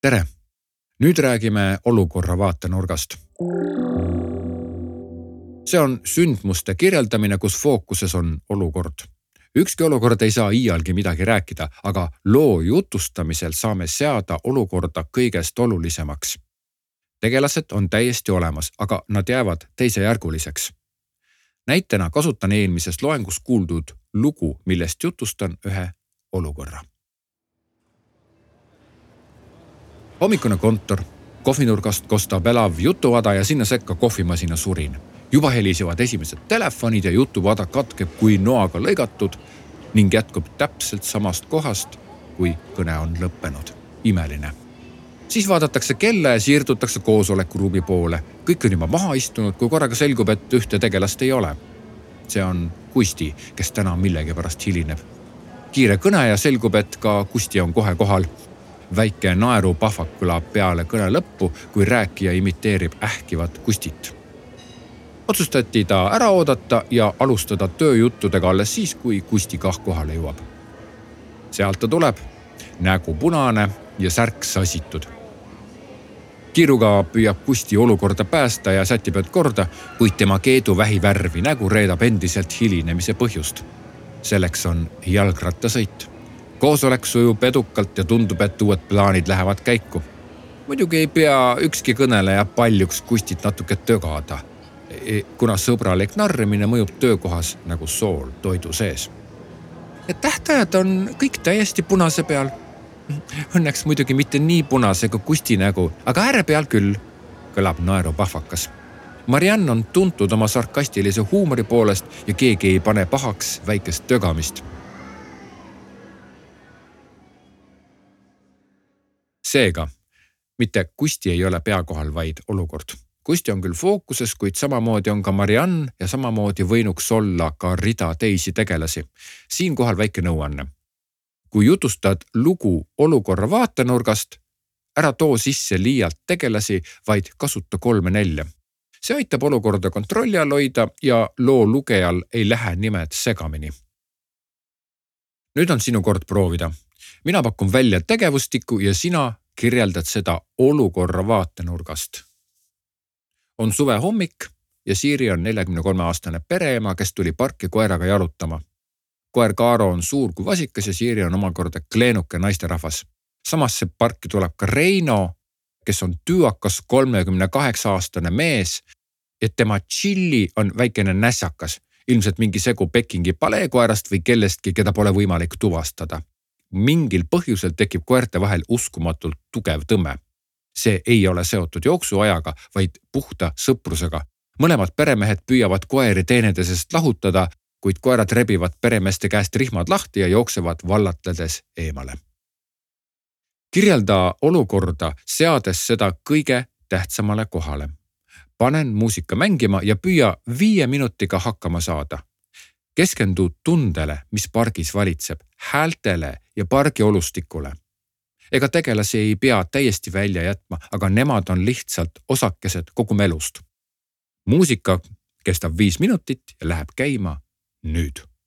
tere, nüüd räägime olukorra vaatenurgast. see on sündmuste kirjeldamine, kus fookuses on olukord. ükski olukord ei saa iialgi midagi rääkida, aga loo jutustamisel saame seada olukorda kõigest olulisemaks. tegelased on täiesti olemas, aga nad jäävad teisejärguliseks. näitena kasutan eelmises loengus kuuldud lugu, millest jutustan ühe olukorra hommikune kontor, kohvinurgast kostab elav jutuvada ja sinna sekka kohvimasina surin. juba helisevad esimesed telefonid ja jutuvada katkeb kui noaga lõigatud ning jätkub täpselt samast kohast, kui kõne on lõppenud. imeline. siis vaadatakse kella ja siirdutakse koosolekuruumi poole. kõik on juba maha istunud, kui korraga selgub, et ühte tegelast ei ole. see on Kusti, kes täna millegipärast hilineb. kiire kõne ja selgub, et ka Kusti on kohe kohal väike naerupahvak kõlab peale kõne lõppu, kui rääkija imiteerib ähkivat Kustit. otsustati ta ära oodata ja alustada tööjuttudega alles siis, kui Kusti kah kohale jõuab. sealt ta tuleb, nägu punane ja särk sassitud. kiiruga püüab Kusti olukorda päästa ja sätib end korda, kuid tema keeduvähi värvi nägu reedab endiselt hilinemise põhjust. selleks on jalgrattasõit koosolek sujub edukalt ja tundub, et uued plaanid lähevad käiku. muidugi ei pea ükski kõneleja paljuks Kustit natuke tögada, e, kuna sõbralik narrimine mõjub töökohas nagu sool toidu sees. Need tähtajad on kõik täiesti punase peal. Õnneks muidugi mitte nii punase kui Kusti nägu, aga ääre peal küll, kõlab naerupahvakas Mariann on tuntud oma sarkastilise huumori poolest ja keegi ei pane pahaks väikest tögamist seega mitte Kusti ei ole pea kohal, vaid olukord. Kusti on küll fookuses, kuid samamoodi on ka Mariann ja samamoodi võinuks olla ka rida teisi tegelasi. siinkohal väike nõuanne. kui jutustad lugu olukorra vaatenurgast, ära too sisse liialt tegelasi, vaid kasuta kolme-nelja. see aitab olukorda kontrolli all hoida ja loo lugejal ei lähe nimed segamini. nüüd on sinu kord proovida mina pakun välja tegevustiku ja sina kirjeldad seda olukorra vaatenurgast. on suvehommik ja Siiri on neljakümne kolme aastane pereema, kes tuli parki koeraga jalutama. koer Kaaro on suur kui vasikas ja Siiri on omakorda kleenuke naisterahvas. samasse parki tuleb ka Reino, kes on tüüakas kolmekümne kaheksa aastane mees ja tema tšilli on väikene nässakas, ilmselt mingi segu Pekingi paleekoerast või kellestki, keda pole võimalik tuvastada mingil põhjusel tekib koerte vahel uskumatult tugev tõmme. see ei ole seotud jooksuajaga, vaid puhta sõprusega. mõlemad peremehed püüavad koeri teineteisest lahutada, kuid koerad rebivad peremeeste käest rihmad lahti ja jooksevad vallatledes eemale. kirjelda olukorda, seades seda kõige tähtsamale kohale. panen muusika mängima ja püüa viie minutiga hakkama saada keskendu tundele, mis pargis valitseb, häältele ja pargi olustikule. ega tegelasi ei pea täiesti välja jätma, aga nemad on lihtsalt osakesed kogu melust. muusika kestab viis minutit ja läheb käima nüüd